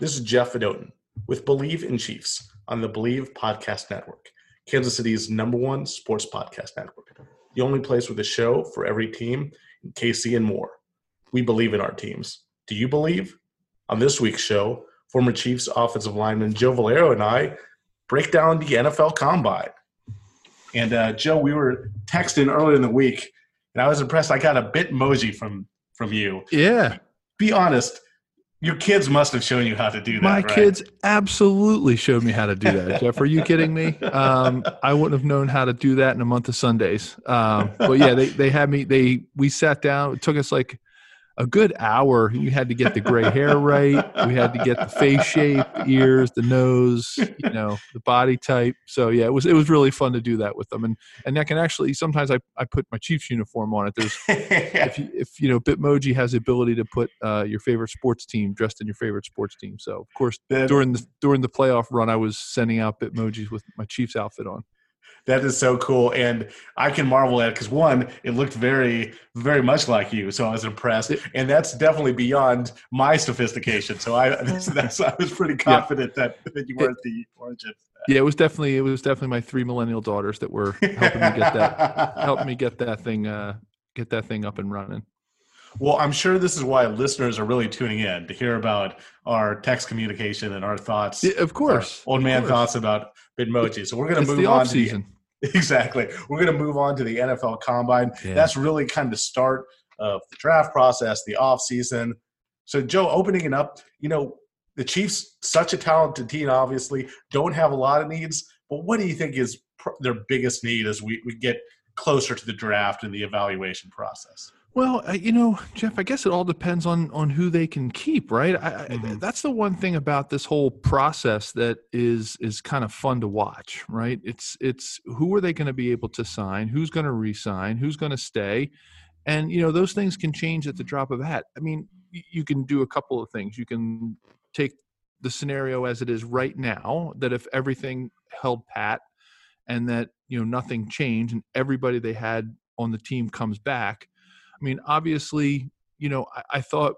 This is Jeff Fedotin with Believe in Chiefs on the Believe Podcast Network, Kansas City's number one sports podcast network. The only place with a show for every team in KC and more. We believe in our teams. Do you believe? On this week's show, former Chiefs offensive lineman Joe Valerio and I break down the NFL Combine. And uh, Joe, we were texting earlier in the week, and I was impressed. I got a bit Bitmoji from from you. Yeah. Be honest, your kids must have shown you how to do that. My right? kids absolutely showed me how to do that. Jeff, are you kidding me? Um, I wouldn't have known how to do that in a month of Sundays. Um, but yeah, they, they had me. They we sat down. It took us like a good hour. You had to get the gray hair right. We had to get the face shape, ears, the nose, you know, the body type. So yeah, it was it was really fun to do that with them. And and I can actually sometimes I, I put my Chiefs uniform on it. There's if you, if you know Bitmoji has the ability to put uh, your favorite sports team dressed in your favorite sports team. So of course during the during the playoff run, I was sending out Bitmojis with my Chiefs outfit on. That is so cool, and I can marvel at it because one, it looked very, very much like you, so I was impressed, and that's definitely beyond my sophistication. So I, that's, that's I was pretty confident yeah. that that you were at the origin. Yeah, it was definitely it was definitely my three millennial daughters that were helping me get that helping me get that thing uh, get that thing up and running. Well, I'm sure this is why listeners are really tuning in to hear about our text communication and our thoughts. Yeah, of course, old man course. thoughts about Bitmoji. So we're going to move on to. The, exactly. We're going to move on to the NFL Combine. Yeah. That's really kind of the start of the draft process, the off season. So, Joe, opening it up, you know, the Chiefs, such a talented team, obviously, don't have a lot of needs. But what do you think is pr- their biggest need as we, we get closer to the draft and the evaluation process? Well, uh, you know, Jeff, I guess it all depends on on who they can keep, right? I, mm-hmm. I, that's the one thing about this whole process that is is kind of fun to watch, right? It's it's who are they going to be able to sign? Who's going to resign? Who's going to stay? And you know, those things can change at the drop of a hat. I mean, you can do a couple of things. You can take the scenario as it is right now that if everything held pat and that you know nothing changed and everybody they had on the team comes back I mean, obviously, you know, I, I thought,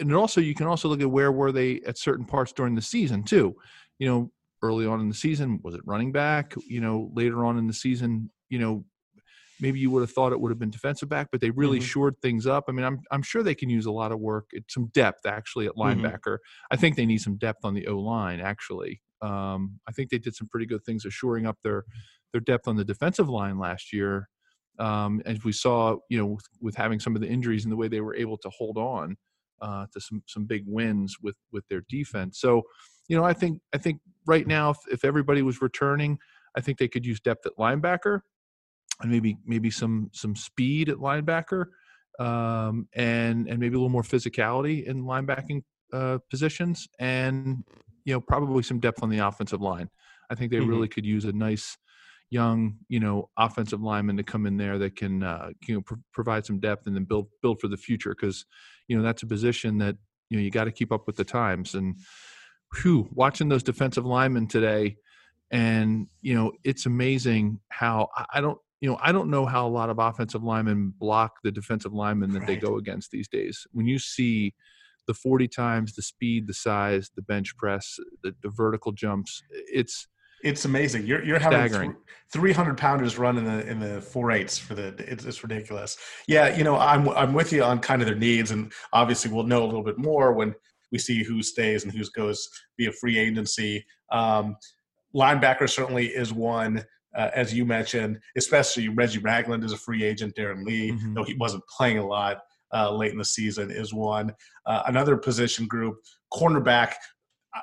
and also you can also look at where were they at certain parts during the season too. You know, early on in the season, was it running back? You know, later on in the season, you know, maybe you would have thought it would have been defensive back, but they really mm-hmm. shored things up. I mean, I'm I'm sure they can use a lot of work, some depth actually at mm-hmm. linebacker. Mm-hmm. I think they need some depth on the O line actually. Um, I think they did some pretty good things of shoring up their their depth on the defensive line last year um, as we saw, you know, with, with, having some of the injuries and the way they were able to hold on uh, to some some big wins with with their defense. So, you know, I think I think right now, if, if everybody was returning, I think they could use depth at linebacker and maybe maybe some some speed at linebacker um, and and maybe a little more physicality in linebacking uh, positions and you know probably some depth on the offensive line. I think they mm-hmm. really could use a nice young, you know, offensive linemen to come in there that can, uh, you know, pr- provide some depth and then build build for the future because, you know, that's a position that you know you got to keep up with the times. And, whew, watching those defensive linemen today, and you know, it's amazing how I don't. You know, I don't know how a lot of offensive linemen block the defensive linemen that right. they go against these days. When you see the 40 times, the speed, the size, the bench press, the, the vertical jumps, it's it's amazing. You're you're having three hundred pounders run in the in the four eights for the. It's, it's ridiculous. Yeah, you know, I'm I'm with you on kind of their needs, and obviously we'll know a little bit more when we see who stays and who goes via free agency. Um, linebacker certainly is one, uh, as you mentioned, especially Reggie Ragland is a free agent. Darron Lee, mm-hmm. though he wasn't playing a lot uh, late in the season, is one. Uh, another position group, cornerback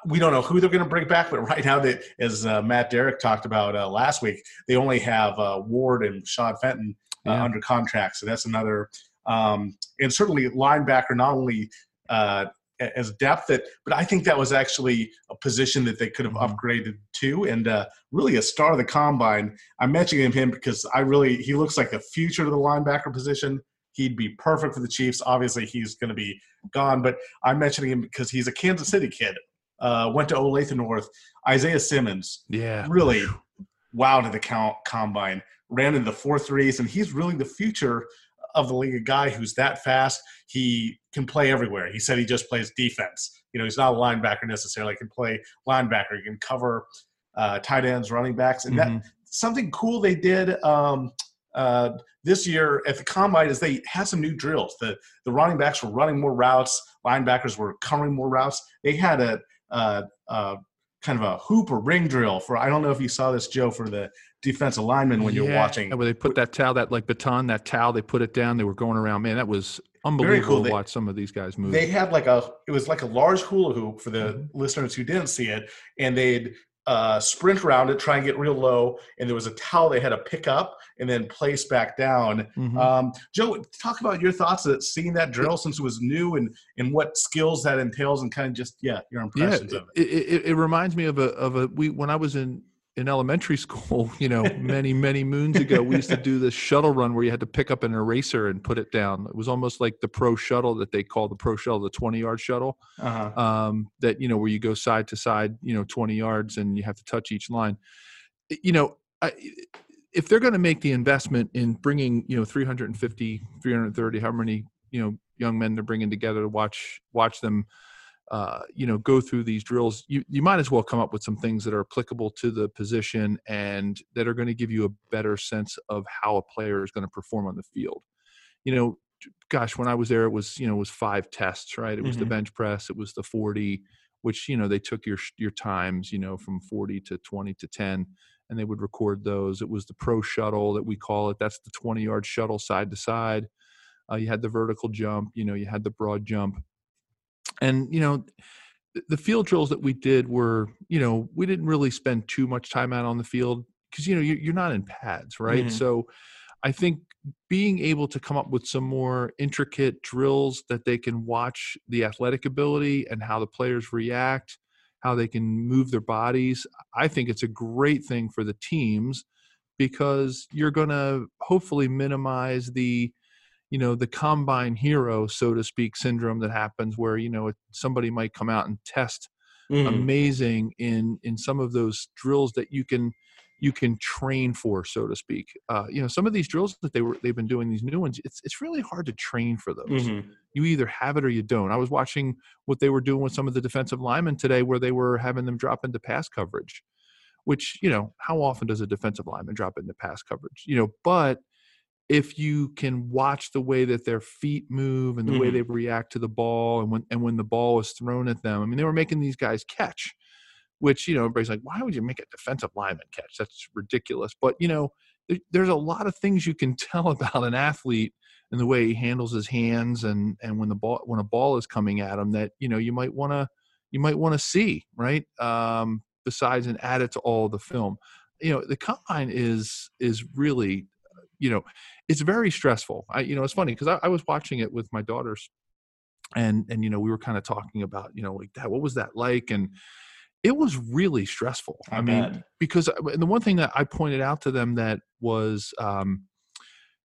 we don't know who they're going to bring back, but right now, that as uh, Matt Derrick talked about uh, last week, they only have uh, Ward and Rashad Fenton uh, yeah. under contract, so that's another. Um, and certainly, linebacker not only uh, as depth, that but I think that was actually a position that they could have mm-hmm. upgraded to, and uh, really a star of the combine. I'm mentioning him because I really he looks like the future of the linebacker position. He'd be perfect for the Chiefs. Obviously, he's going to be gone, but I'm mentioning him because he's a Kansas City kid uh, went to Olathe North. Isaiah Simmons, yeah, really wow to the count combine. Ran in the four threes, and he's really the future of the league a guy who's that fast. He can play everywhere. He said he just plays defense. You know, he's not a linebacker necessarily. He can play linebacker. He can cover uh, tight ends, running backs, and mm-hmm. that something cool they did. Um, uh, this year at the combine is they had some new drills. The the running backs were running more routes, linebackers were covering more routes. They had a, a, a kind of a hoop or ring drill for I don't know if you saw this Joe for the defensive lineman when yeah. you're watching. Where they put that towel, that like baton, that towel, they put it down. They were going around. Man, that was unbelievable cool. to watch some of these guys move. They had like a it was like a large hula hoop for the mm-hmm. listeners who didn't see it, and they'd uh, sprint around it, try and get real low, and there was a towel they had to pick up and then place back down. Mm-hmm. Um, Joe, talk about your thoughts of seeing that drill since it was new and and what skills that entails, and kind of just yeah, your impressions yeah, of it. It, it. it reminds me of a of a we when I was in in elementary school, you know, many, many moons ago, we used to do this shuttle run where you had to pick up an eraser and put it down. It was almost like the pro shuttle that they call the pro shuttle, the 20 yard shuttle, uh-huh. um, that, you know, where you go side to side, you know, 20 yards and you have to touch each line. You know, I, if they're going to make the investment in bringing, you know, 350, 330, how many, you know, young men they're bringing together to watch, watch them, uh, you know go through these drills you, you might as well come up with some things that are applicable to the position and that are going to give you a better sense of how a player is going to perform on the field. You know gosh when i was there it was you know it was five tests right? It was mm-hmm. the bench press it was the 40 which you know they took your your times you know from 40 to 20 to 10 and they would record those. It was the pro shuttle that we call it. That's the 20 yard shuttle side to side. Uh, you had the vertical jump you know you had the broad jump and you know the field drills that we did were you know we didn't really spend too much time out on the field because you know you're not in pads right mm-hmm. so i think being able to come up with some more intricate drills that they can watch the athletic ability and how the players react how they can move their bodies i think it's a great thing for the teams because you're going to hopefully minimize the you know the combine hero so to speak syndrome that happens where you know somebody might come out and test mm. amazing in in some of those drills that you can you can train for so to speak uh, you know some of these drills that they were they've been doing these new ones it's it's really hard to train for those mm-hmm. you either have it or you don't i was watching what they were doing with some of the defensive linemen today where they were having them drop into pass coverage which you know how often does a defensive lineman drop into pass coverage you know but if you can watch the way that their feet move and the mm-hmm. way they react to the ball and when and when the ball is thrown at them. I mean, they were making these guys catch, which you know everybody's like, why would you make a defensive lineman catch? That's ridiculous. But you know, there, there's a lot of things you can tell about an athlete and the way he handles his hands and and when the ball when a ball is coming at him that you know you might want to you might want to see right um, besides and add it to all the film you know the combine is is really you know it's very stressful. I you know it's funny because I, I, was watching it with my daughters and and you know we were kind of talking about you know like that what was that like? And it was really stressful. I, I mean because uh, the one thing that i pointed out to them that was um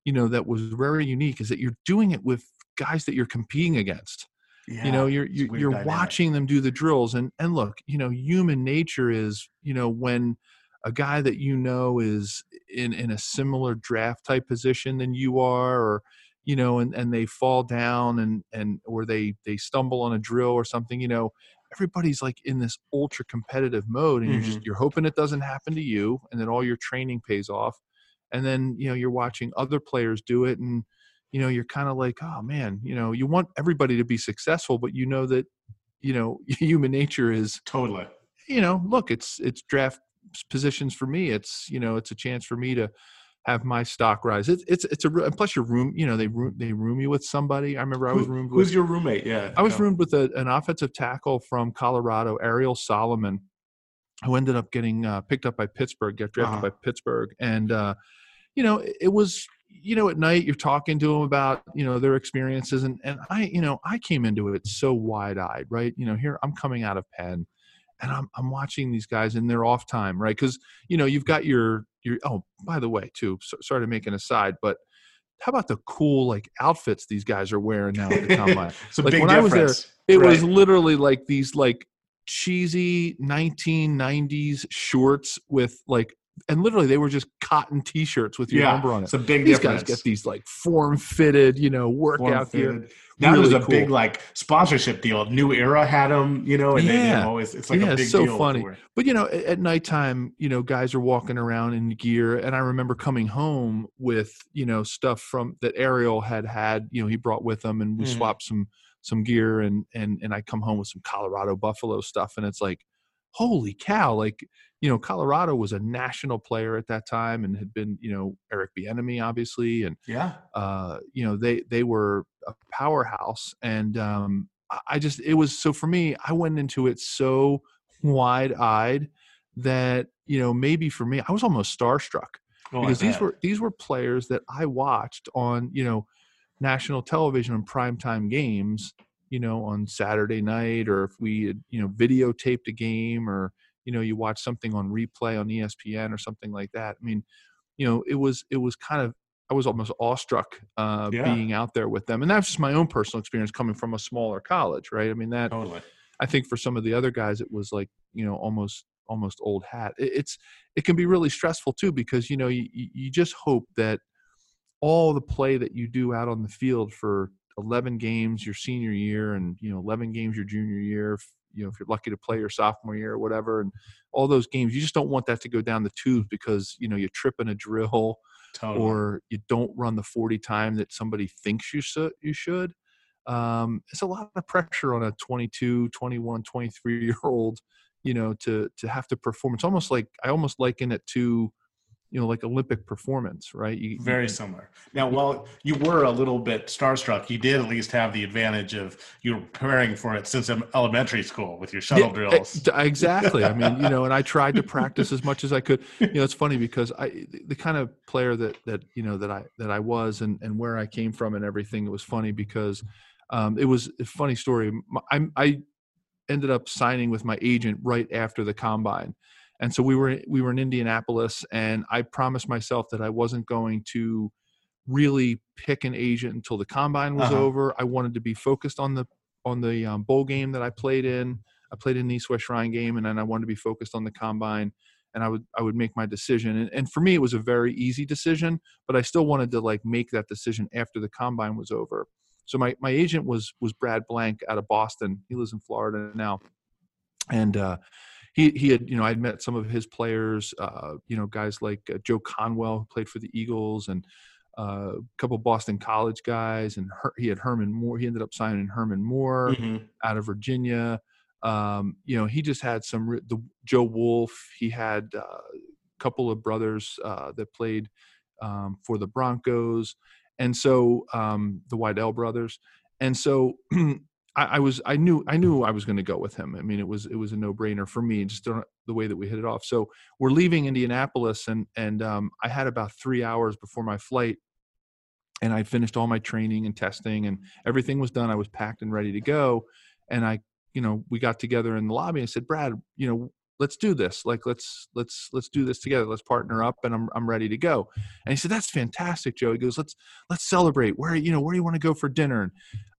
you know that was very unique is that you're doing it with guys that you're competing against. Yeah, you know you're you're, you're watching them do the drills and and look you know human nature is you know when a guy that you know is in in a similar draft type position than you are or you know and and they fall down and and or they they stumble on a drill or something you know everybody's like in this ultra competitive mode and mm-hmm. you're just mm-hmm. you're hoping it doesn't happen to you and then all your training pays off and then you know you're watching other players do it and you know you're kind of like oh man you know you want everybody to be successful but you know that you know human nature is totally you know look it's it's draft positions for me it's you know it's a chance for me to have my stock rise. It's it's it's a plus your room you know they room they room you with somebody. I remember i was roomed who's with, your roommate? Yeah i was no. roomed with a, an offensive tackle from colorado ariel solomon who ended up getting uh, picked up by pittsburgh get drafted uh-huh. by pittsburgh and uh, you know it, it was you know at night you're talking to them about you know their experiences and and i you know i came into it so wide-eyed right? You know here i'm coming out of penn and I'm I'm watching these guys in their off time, right? Because you know you've got your your oh by the way too. So, sorry to make an aside, but how about the cool like outfits these guys are wearing now at the combine? like when difference. I was there, it right. was literally like these like cheesy 1990s shorts with like and literally they were just cotton T-shirts with your yeah, number on it. It's a big These difference. guys get these like form-fitted, you know, workout gear. Now really there's a cool. big like sponsorship deal. New Era had them, you know, and they, they Yeah. always it's like Yeah, a it's big so deal. funny. But you know, at, at nighttime, you know, guys are walking around in gear, and I remember coming home with you know stuff from that Ariel had had. You know, he brought with him, and we Mhm. swapped some some gear, and and and I come home with some Colorado Buffalo stuff, and it's like, holy cow! Like you know, Colorado was a national player at that time, and had been you know Eric Bieniemy obviously, and Yeah. uh, you know they they were a powerhouse and um, I- just it was so for me i went into it so wide eyed that you know maybe for me i was almost starstruck Oh, because these were these were players that i watched on you know national television and primetime games you know on saturday night or if we had you know videotaped a game or you know you watch something on replay on espn or something like that i mean you know it was it was kind of i was almost awestruck uh Yeah. being out there with them and that's just my own personal experience coming from a smaller college right i mean that totally. I think for some of the other guys, it was like you know almost almost old hat. It, it's it can be really stressful too because you know you you just hope that all the play that you do out on the field for 11 games your senior year and you know 11 games your junior year if, you know if you're lucky to play your sophomore year or whatever and all those games you just don't want that to go down the tubes because you know you trip in a drill Totally. or you don't run the 40 time that somebody thinks you should you should um, it's a lot of pressure on a 22 21 23 year old you know to to have to perform it's almost like i almost liken it to you know like olympic performance right you, you- Very similar. Now, while you were a little bit starstruck, you did at least have the advantage of you were preparing for it since elementary school with your shuttle Yeah, drills. e- exactly. I mean, you know, and I tried to practice as much as I could. You know, it's funny because I, the kind of player that that you know that I that I was and and where I came from and everything. It was funny because um, it was a funny story. I ended up signing with my agent right after the combine, and so we were we were in Indianapolis, and I promised myself that I wasn't going to really pick an agent until the combine was Uh-huh. over. I wanted to be focused on the on the um, bowl game that I played in. I played in the East West Shrine game, and then I wanted to be focused on the combine. And I would I would make my decision, and, and for me it was a very easy decision. But I still wanted to like make that decision after the combine was over. So my my agent was was Brad Blank out of Boston. He lives in Florida now, and uh, he he had you know I'd met some of his players, uh, you know guys like uh, Joe Conwell who played for the Eagles, and uh, a couple Boston College guys, and Her- he had Herman Moore. He ended up signing Herman Moore Mhm. out of Virginia. Um, you know, he just had some. re- The Joe Wolf. He had uh, a couple of brothers uh, that played um, for the Broncos, and so um, the Widell brothers. And so I, I was, I knew, I knew I was going to go with him. I mean, it was, it was a no brainer for me, just the way that we hit it off. So we're leaving Indianapolis, and and um, I had about three hours before my flight, and I finished all my training and testing, and everything was done. I was packed and ready to go, and I, you know, we got together in the lobby. and I said, Brad, you know, let's do this. Like, let's let's let's do this together. Let's partner up, and I'm I'm ready to go. And he said, that's fantastic, Joe. He goes, let's let's celebrate. Where you know where do you want to go for dinner? And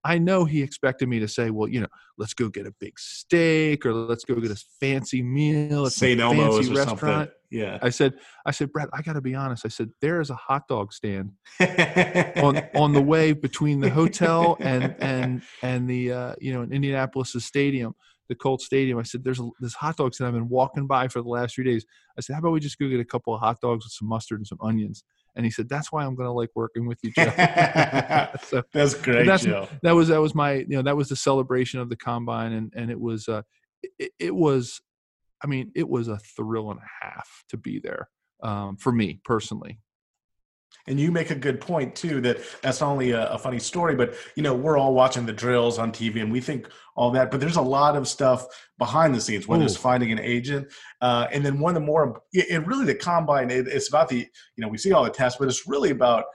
I know he expected me to say, well, you know, let's go get a big steak or let's go get a fancy meal at St. Elmo's fancy or restaurant. something. Yeah. I said, I said, Brad, I got to be honest. I said, there is a hot dog stand on on the way between the hotel and and and the uh, you know in Indianapolis stadium, the Colt stadium. I said, there's a, this hot dog stand I've been walking by for the last three days. I said, how about we just go get a couple of hot dogs with some mustard and some onions? And he said, that's why I'm going to like working with you, Joe. so That's great, that's- Joe. that was that was my you know that was the celebration of the combine and and it was uh it, it was i mean it was a thrill and a half to be there um for me personally And you make a good point too that that's not only a, a funny story, but you know we're all watching the drills on TV and we think all that, but there's a lot of stuff behind the scenes, whether it's finding an agent, uh, and then one of the more, it, it really the combine. It, it's about the you know we see all the tests, but it's really about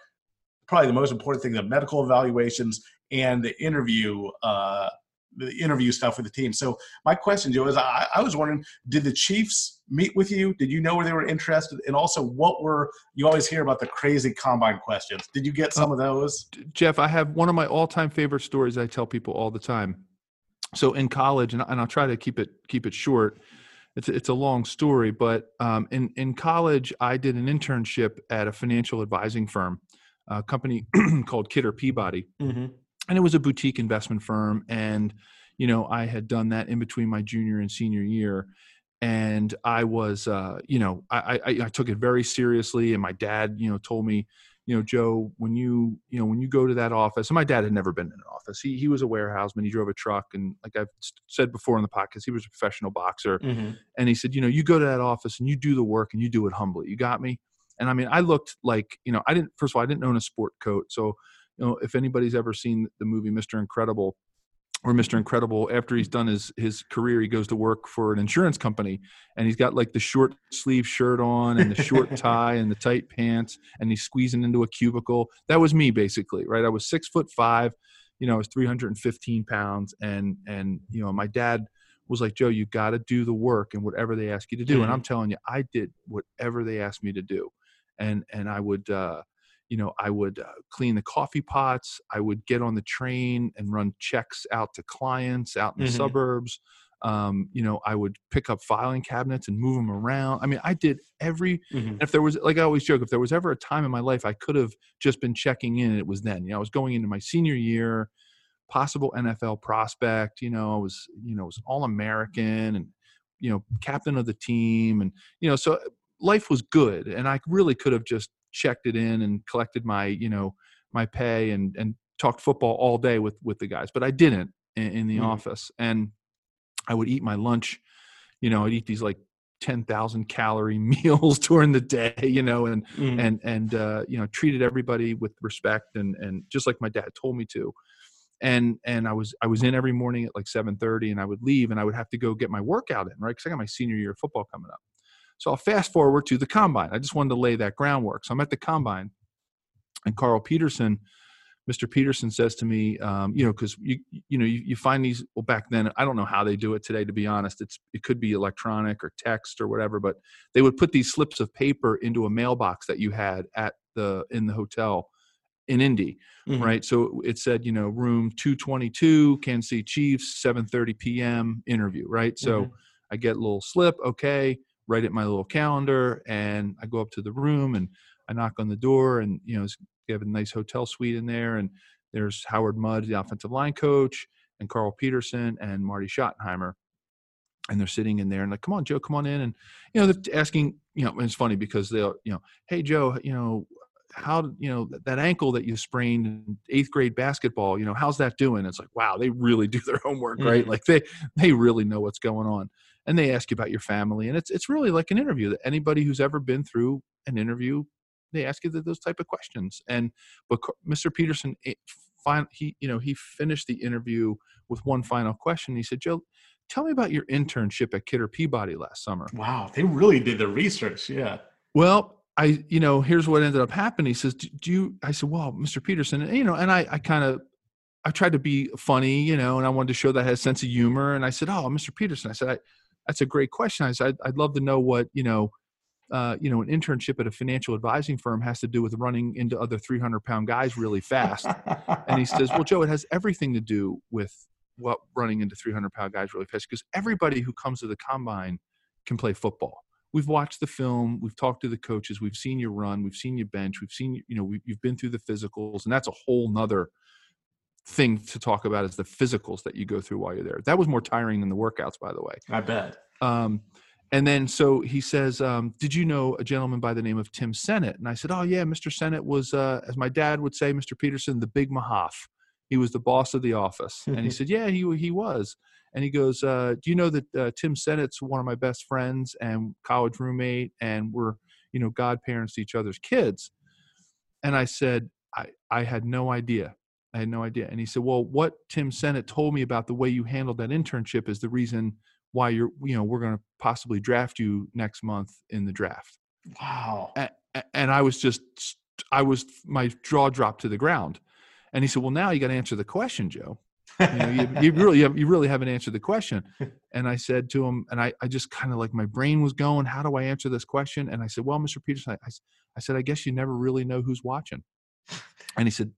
probably the most important thing: the medical evaluations and the interview. Uh, the interview stuff with the team. So my question, Joe, is I, I was wondering, did the Chiefs meet with you? Did you know where they were interested? And also, what were you always hear about the crazy combine questions? Did you get some of those? jeff i have one of my all-time favorite stories i tell people all the time so in college and, and i'll try to keep it keep it short it's it's a long story, but um, in in college, I did an internship at a financial advising firm, a company called Kidder Peabody, mm-hmm. And it was a boutique investment firm. And you know, I had done that in between my junior and senior year, and I was, uh, you know, I, I, I took it very seriously. And my dad, you know, told me, you know, Joe, when you, you know, when you go to that office, and my dad had never been in an office. He he was a warehouseman. He drove a truck, and like I've said before in the podcast, he was a professional boxer. Mm-hmm. And he said, you know, you go to that office and you do the work and you do it humbly. You got me. And I mean, I looked like, you know, I didn't. First of all, I didn't own a sport coat, so you know, if anybody's ever seen the movie Mr. Incredible, or Mr. Incredible, after he's done his his career, he goes to work for an insurance company, and he's got like the short sleeve shirt on and the short tie and the tight pants, and he's squeezing into a cubicle. That was me basically, right? I was six foot five, you know, I was three hundred and fifteen pounds, and and you know, my dad was like, Joe, you got to do the work and whatever they ask you to do. Mm-hmm. And I'm telling you, I did whatever they asked me to do, and and I would. uh you know i would uh, clean the coffee pots i would get on the train and run checks out to clients out in the mm-hmm. suburbs um, you know i would pick up filing cabinets and move them around i mean i did every mm-hmm. if there was like i always joke if there was ever a time in my life i could have just been checking in it was then you know i was going into my senior year possible nfl prospect you know i was you know was all american and you know captain of the team and you know so life was good and i really could have just checked it in and collected my you know my pay and and talked football all day with with the guys but i didn't in, in the mm. office and i would eat my lunch you know i'd eat these like 10,000 calorie meals during the day, you know, and, mm. and, and, uh, you know, treated everybody with respect and, and just like my dad told me to. And, and I was, I was in every morning at like 730 and I would leave and I would have to go get my workout in, right. Cause I got my senior year of football coming up. So I'll fast forward to the combine. I just wanted to lay that groundwork. So I'm at the combine, and Carl Peterson, Mr. Peterson says to me, um, you know, because you you know you, you find these. Well, back then I don't know how they do it today. To be honest, it's it could be electronic or text or whatever. But they would put these slips of paper into a mailbox that you had at the in the hotel in Indy, mm-hmm. right? So it said, you know, room 222, Kansas City Chiefs, 7:30 p.m. interview, right? So mm-hmm. I get a little slip, okay write it my little calendar and I go up to the room and I knock on the door and you know you have a nice hotel suite in there and there's Howard Mudd, the offensive line coach, and Carl Peterson and Marty Schottenheimer. And they're sitting in there and like, come on, Joe, come on in. And, you know, they're asking, you know, it's funny because they'll, you know, hey, Joe, you know, how, you know, that ankle that you sprained in eighth grade basketball, you know, how's that doing? It's like, wow, they really do their homework, right? Mm-hmm. Like they, they really know what's going on and they ask you about your family and it's it's really like an interview that anybody who's ever been through an interview they ask you those type of questions and but mr peterson eh, he you know he finished the interview with one final question he said joe tell me about your internship at kidder peabody last summer wow they really did the research yeah well i you know here's what ended up happening he says do you i said well mr peterson and, you know and i i kind of I tried to be funny, you know, and I wanted to show that I had a sense of humor. And I said, "Oh, Mr. Peterson," I said, I, that's a great question. I said, I'd, I'd love to know what, you know, uh, you know, an internship at a financial advising firm has to do with running into other 300 pound guys really fast. and he says, well, Joe, it has everything to do with what running into 300 pound guys really fast because everybody who comes to the combine can play football. We've watched the film, we've talked to the coaches, we've seen you run, we've seen you bench, we've seen, you know, we, you've been through the physicals, and that's a whole nother thing to talk about is the physicals that you go through while you're there. That was more tiring than the workouts, by the way. I bet. Um, and then so he says, um, "Did you know a gentleman by the name of Tim Sennett?" And I said, "Oh yeah, Mr. Sennett was, uh, as my dad would say, Mr. Peterson, the big Mahaff. He was the boss of the office." and he said, "Yeah, he he was." And he goes, uh, "Do you know that uh, Tim Sennett's one of my best friends and college roommate, and we're you know godparents to each other's kids?" And I said, "I I had no idea." I had no idea. And he said, Well, what Tim Sennett told me about the way you handled that internship is the reason why you're, you know, we're going to possibly draft you next month in the draft. Wow. And, and I was just, I was, my jaw dropped to the ground. And he said, Well, now you got to answer the question, Joe. you, know, you, you, really have, you really haven't answered the question and i said to him and i, I just kind of like my brain was going how do i answer this question and i said well mr peterson I, I, I said i guess you never really know who's watching and he said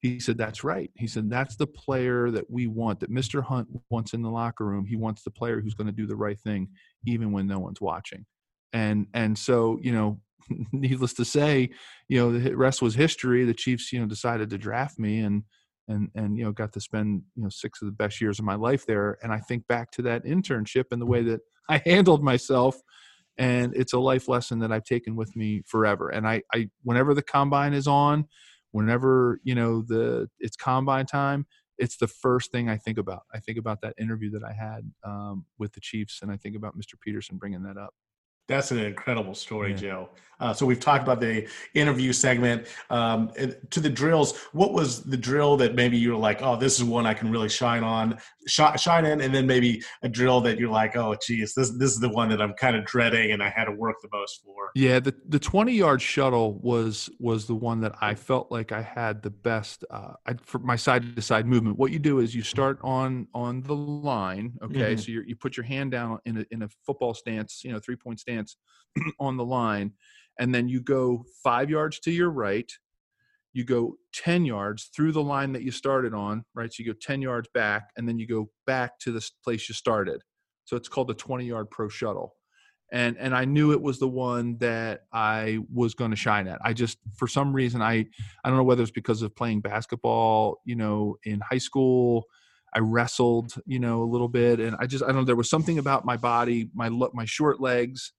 he said, That's right. He said, That's the player that we want, that Mr. Hunt wants in the locker room. He wants the player who's going to do the right thing, even when no one's watching. And and so, you know, needless to say, you know, the rest was history. The Chiefs, you know, decided to draft me and and and you know got to spend you know six of the best years of my life there and i think back to that internship and the way that i handled myself and it's a life lesson that i've taken with me forever and i i whenever the combine is on whenever you know the it's combine time it's the first thing i think about. I think about that interview that i had um, with the chiefs and i think about mr peterson bringing that up that's an incredible story, yeah. Joe. Uh, so we've talked about the interview segment. Um, to the drills, what was the drill that maybe you were like, oh, this is one I can really shine on, sh- shine in, and then maybe a drill that you're like, oh, geez, this this is the one that I'm kind of dreading and I had to work the most for. Yeah, the the 20 yard shuttle was was the one that I felt like I had the best uh, I, for my side to side movement. What you do is you start on on the line, okay, mm-hmm. so you you put your hand down in a in a football stance, you know, three point stance on the line and then you go five yards to your right you go 10 yards through the line that you started on right? So you go 10 yards back and then you go back to the place you started. So it's called the 20 yard pro shuttle. And and i knew it was the one that i was going to shine at. I just for some reason i i don't know whether it's because of playing basketball you know in high school i wrestled you know a little bit and i just i don't know there was something about my body my my short legs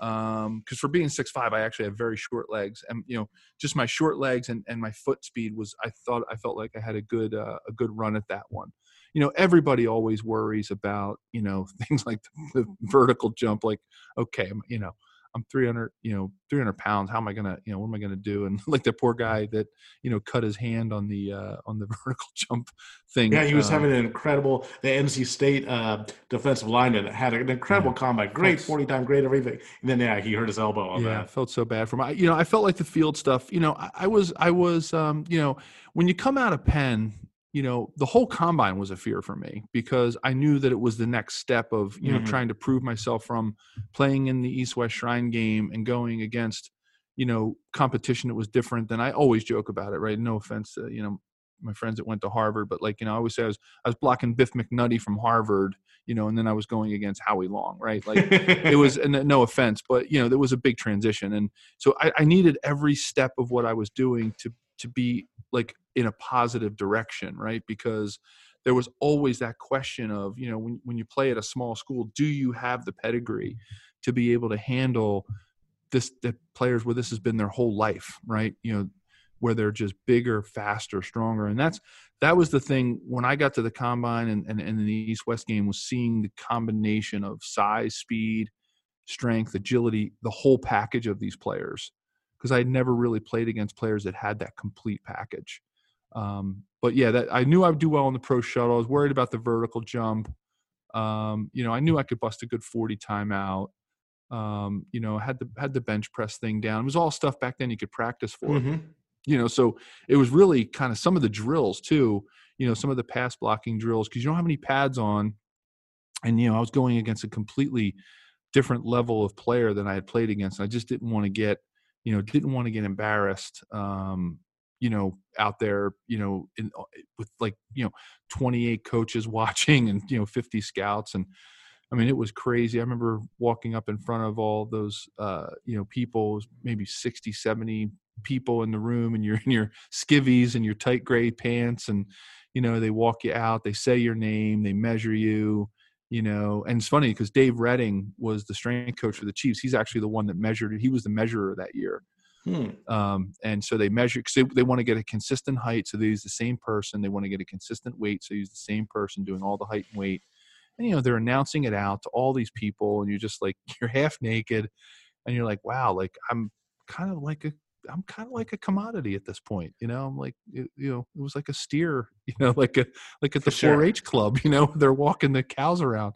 um because for being six five i actually have very short legs and you know just my short legs and, and my foot speed was i thought i felt like i had a good uh, a good run at that one. You know everybody always worries about you know things like the, the vertical jump like okay you know I'm 300, you know, 300 pounds. How am I gonna, you know, what am I gonna do? And like the poor guy that, you know, cut his hand on the uh, on the vertical jump thing. Yeah, he was having an incredible. The NC State uh, defensive lineman had an incredible yeah. combat, great 40 time, great everything. And then yeah, he hurt his elbow on yeah, that. Yeah, felt so bad for him. You know, I felt like the field stuff. You know, I, I was I was, um, you know, when you come out of Penn you know the whole combine was a fear for me because i knew that it was the next step of you know mm-hmm. trying to prove myself from playing in the east west shrine game and going against you know competition that was different than i always joke about it right no offense to you know my friends that went to harvard but like you know i always say i was i was blocking biff mcnutty from harvard you know and then i was going against howie long right like it was and no offense but you know there was a big transition and so I, I needed every step of what i was doing to to be like in a positive direction, right? Because there was always that question of, you know, when, when you play at a small school, do you have the pedigree to be able to handle this, the players where this has been their whole life, right? You know, where they're just bigger, faster, stronger. And that's, that was the thing when I got to the combine and, and, and the East West game was seeing the combination of size, speed, strength, agility, the whole package of these players because I had never really played against players that had that complete package. Um, but yeah, that I knew I would do well on the pro shuttle. I was worried about the vertical jump. Um, you know, I knew I could bust a good 40 timeout. Um, you know, had the had the bench press thing down. It was all stuff back then you could practice for. Mm-hmm. You know, so it was really kind of some of the drills too. You know, some of the pass blocking drills because you don't have any pads on, and you know, I was going against a completely different level of player than I had played against. I just didn't want to get you know, didn't want to get embarrassed, um, you know, out there, you know, in, uh, with like, you know, 28 coaches watching and, you know, 50 scouts. And I mean, it was crazy. I remember walking up in front of all those, uh, you know, people, maybe 60, 70 people in the room and you're in your skivvies and your tight gray pants. And, you know, they walk you out, they say your name, they measure you, you know and it's funny because dave redding was the strength coach for the chiefs. He's actually the one that measured he was the measurer that year. Hmm. um, and so they measure because they, they want to get a consistent height so they use the same person. They want to get a consistent weight so use the same person doing all the height and weight. And you know they're announcing it out to all these people and you're just like you're half naked and you're like wow like i'm kind of like a I'm kind of like a commodity at this point, you know. I'm like, you know, it was like a steer, you know, like a like at the sure. 4-H club, you know, they're walking the cows around,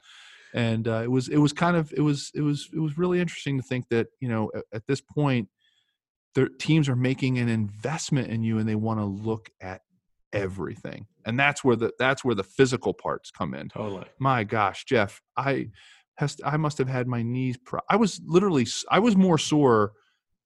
and uh, it was it was kind of it was it was it was really interesting to think that you know at, at this point, their teams are making an investment in you, and they want to look at everything, and that's where the that's where the physical parts come in. Totally. My gosh, Jeff, I has I must have had my knees. Pro- I was literally I was more sore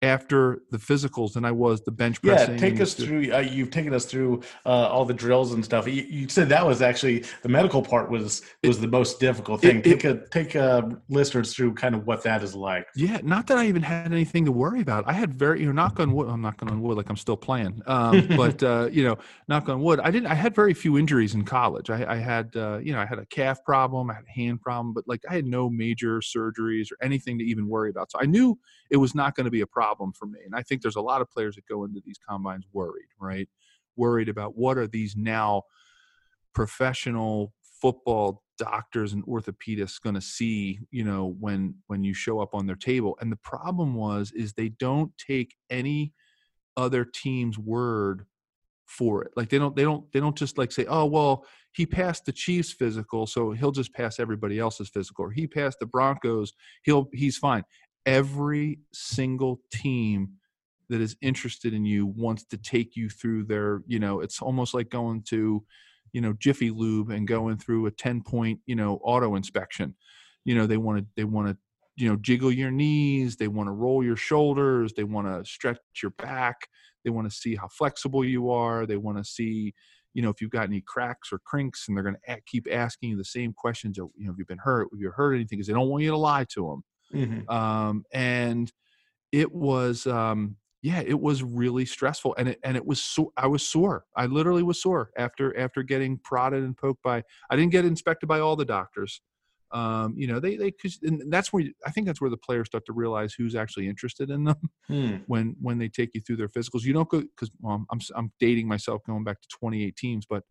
after the physicals than I was the bench pressing. Yeah, take us through. Uh, you've taken us through uh, all the drills and stuff. You, you, said that was actually the medical part was was the most difficult thing. It, take it, a take uh, listeners through kind of what that is like. Yeah, not that I even had anything to worry about. I had very you know knock on wood. I'm knocking on wood like I'm still playing. Um, but uh, you know knock on wood. I didn't. I had very few injuries in college. I, I had uh, you know I had a calf problem. I had a hand problem, but like I had no major surgeries or anything to even worry about. So I knew it was not going to be a problem for me. And I think there's a lot of players that go into these combines worried, right? Worried about what are these now professional football doctors and orthopedists going to see you know when when you show up on their table and the problem was is they don't take any other team's word for it like they don't they don't they don't just like say oh well he passed the chiefs physical so he'll just pass everybody else's physical or he passed the broncos he'll he's fine every single team that is interested in you wants to take you through their you know it's almost like going to you know jiffy lube and going through a 10 point you know auto inspection. You know they want to they want to you know jiggle your knees they want to roll your shoulders they want to stretch your back they want to see how flexible you are they want to see you know if you've got any cracks or crinks and they're going to keep asking you the same questions of, you know have you been hurt have you heard anything? Because they don't want you to lie to them mm-hmm. um, and it was um, yeah it was really stressful and it and it was so i was sore i literally was sore after after getting prodded and poked by i didn't get inspected by all the doctors um, you know they they and that's where i think that's where the players start to realize who's actually interested in them hmm. when when they take you through their physicals you don't go because well, i'm i'm dating myself going back to 28 teams but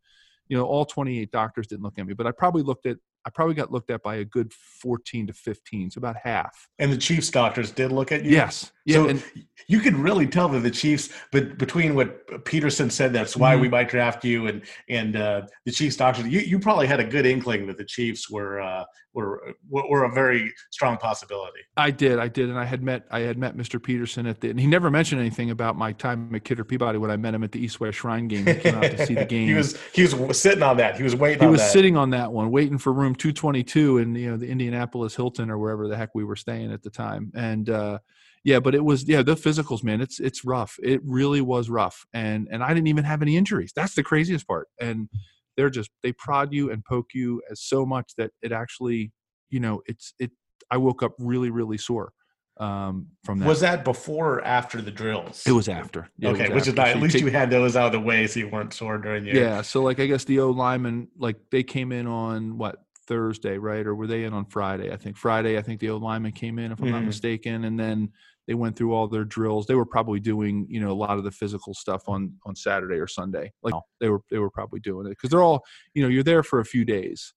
you know all 28 doctors didn't look at me but i probably looked at I probably got looked at by a good 14 to 15, so about half. And the Chiefs doctors did look at you? Yes. Yeah, so and, you could really tell that the Chiefs, but between what Peterson said, that's why mm-hmm. we might draft you, and and uh, the Chiefs doctors, you, you probably had a good inkling that the Chiefs were uh, were were a very strong possibility. I did, I did, and I had met I had met Mr. Peterson at the, and he never mentioned anything about my time at Kidder Peabody when I met him at the East West Shrine game. He came out to see the game. he was he was sitting on that. He was waiting. He was that. sitting on that one, waiting for room 222 in you know the Indianapolis Hilton or wherever the heck we were staying at the time, and. uh yeah but it was yeah the physicals man it's it's rough it really was rough and and i didn't even have any injuries that's the craziest part and they're just they prod you and poke you as so much that it actually you know it's it i woke up really really sore um, from that. Was that before or after the drills? It was after. Yeah, okay, was which after. is not, at least take, you had those out of the way so you weren't sore during your. Yeah, so like I guess the O linemen like they came in on what Thursday, right? Or were they in on Friday? I think Friday. I think the old lineman came in, if I'm mm-hmm. not mistaken, and then they went through all their drills. They were probably doing you know a lot of the physical stuff on on Saturday or Sunday. Like they were they were probably doing it because they're all you know you're there for a few days.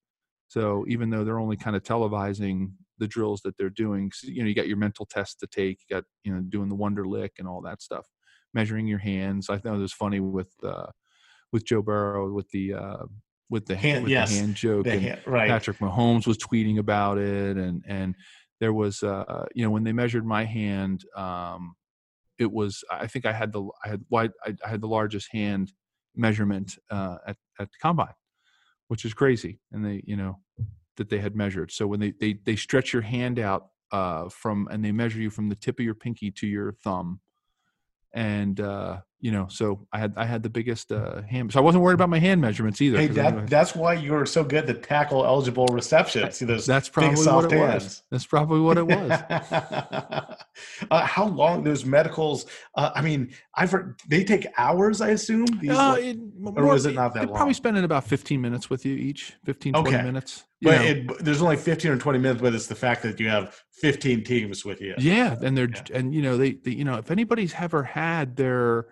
So even though they're only kind of televising the drills that they're doing. You know, you got your mental test to take. You got you know doing the Wonderlic and all that stuff, measuring your hands. I thought it was funny with uh, with Joe Burrow with the uh, with the hand, with yes. the hand joke. The hand, right. Patrick Mahomes was tweeting about it, and and there was uh, you know when they measured my hand, um, it was I think I had the I had wide I, I had the largest hand measurement uh, at at the combine, which is crazy. And they you know that they had measured. So when they they they stretch your hand out uh, from and they measure you from the tip of your pinky to your thumb, and uh, you know, so I had I had the biggest uh, hand, so I wasn't worried about my hand measurements either. Hey, that, that's why you were so good to tackle eligible receptions. See those that's probably big, what it hands. was. That's probably what it was. uh, how long those medicals? Uh, I mean, I've heard they take hours. I assume, These, uh, it, or was it not that long? Probably spending about fifteen minutes with you each, 15, 20 minutes. But it, there's only 15 or 20 minutes, but it's the fact that you have 15 teams with you. Yeah, and they're yeah. and you know they, they you know if anybody's ever had their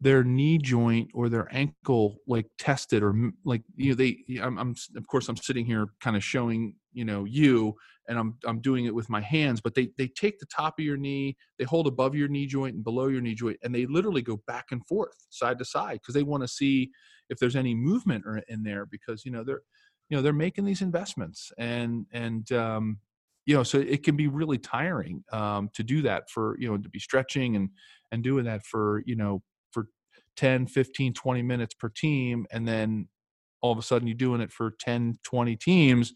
their knee joint or their ankle like tested or like you know they I'm, I'm of course I'm sitting here kind of showing you know you and I'm I'm doing it with my hands but they they take the top of your knee they hold above your knee joint and below your knee joint and they literally go back and forth side to side because they want to see if there's any movement or in there because you know they're you know they're making these investments and and um you know so it can be really tiring um to do that for you know to be stretching and and doing that for you know 10 15 20 minutes per team and then all of a sudden you're doing it for 10 20 teams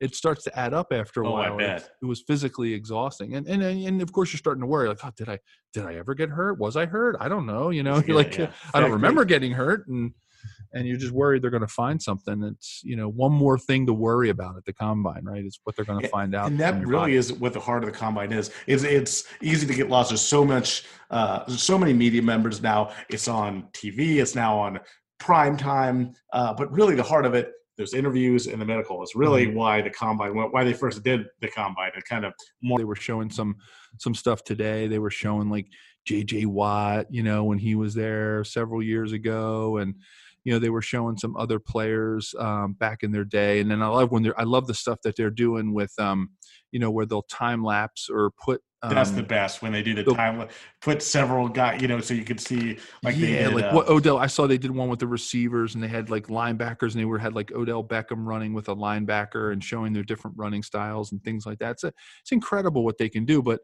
it starts to add up after a oh, while. It, it, was physically exhausting, and and and of course you're starting to worry like, oh, did I did I ever get hurt? Was I hurt? I don't know. You know, you're like, yeah. I don't remember getting hurt, and and you're just worried they're going to find something. It's you know one more thing to worry about at the combine, right? Is what they're going to find out. And that really body. is what the heart of the combine is. Is it's easy to get lost. There's so much, uh, there's so many media members now. It's on TV. It's now on prime time. Uh, but really, the heart of it there's interviews and the medical is really mm-hmm. why the combine why they first did the combine and kind of more they were showing some some stuff today they were showing like jj watt you know when he was there several years ago and you know they were showing some other players um, back in their day and then i love when they're i love the stuff that they're doing with um, you know where they'll time lapse or put um, that's the best when they do the time put several guys you know so you could see like yeah did, like uh, what odell i saw they did one with the receivers and they had like linebackers and they were had like odell beckham running with a linebacker and showing their different running styles and things like that. It's, a, it's incredible what they can do but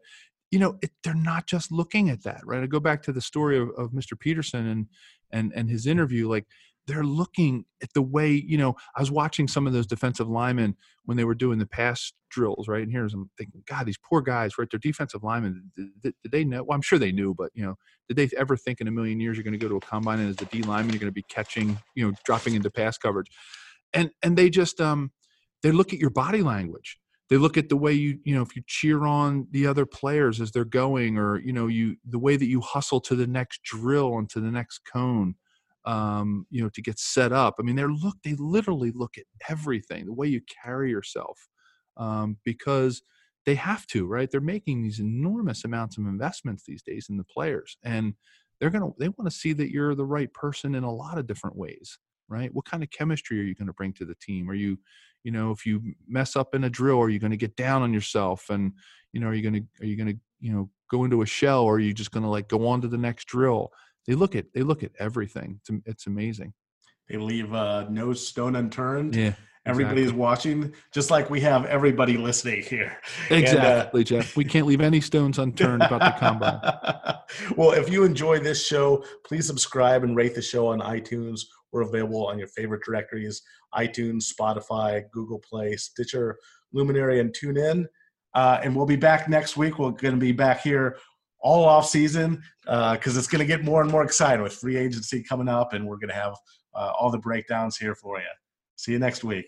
you know it, they're not just looking at that right? I go back to the story of, of mr peterson and and and his interview like they're looking at the way you know i was watching some of those defensive linemen when they were doing the pass drills right? And here's i'm thinking god these poor guys right? They're defensive linemen. Did, did, did, they know? Well i'm sure they knew but you know did they ever think in a million years you're going to go to a combine and as a d lineman you're going to be catching you know dropping into pass coverage? And and they just um they look at your body language they look at the way you you know if you cheer on the other players as they're going or you know you the way that you hustle to the next drill and to the next cone um, you know, to get set up. I mean, they're look, they literally look at everything, the way you carry yourself, um, because they have to, right? They're making these enormous amounts of investments these days in the players, and they're gonna, they want to see that you're the right person in a lot of different ways, right? What kind of chemistry are you going to bring to the team? Are you, you know, if you mess up in a drill, are you going to get down on yourself? And, you know, are you going to, are you going to, you know, go into a shell, or are you just going to like go on to the next drill? they look at they look at everything. It's, it's amazing. They leave uh, no stone unturned. Yeah. Everybody's exactly. watching, just like we have everybody listening here. Exactly, and, uh, Jeff. We can't leave any stones unturned about the combine. well, if you enjoy this show, please subscribe and rate the show on iTunes. We're available on your favorite directories iTunes, Spotify, Google Play, Stitcher, Luminary, and TuneIn. Uh, and we'll be back next week. We're going to be back here all off season because uh, it's going to get more and more exciting with free agency coming up, and we're going to have uh, all the breakdowns here for you. See you next week.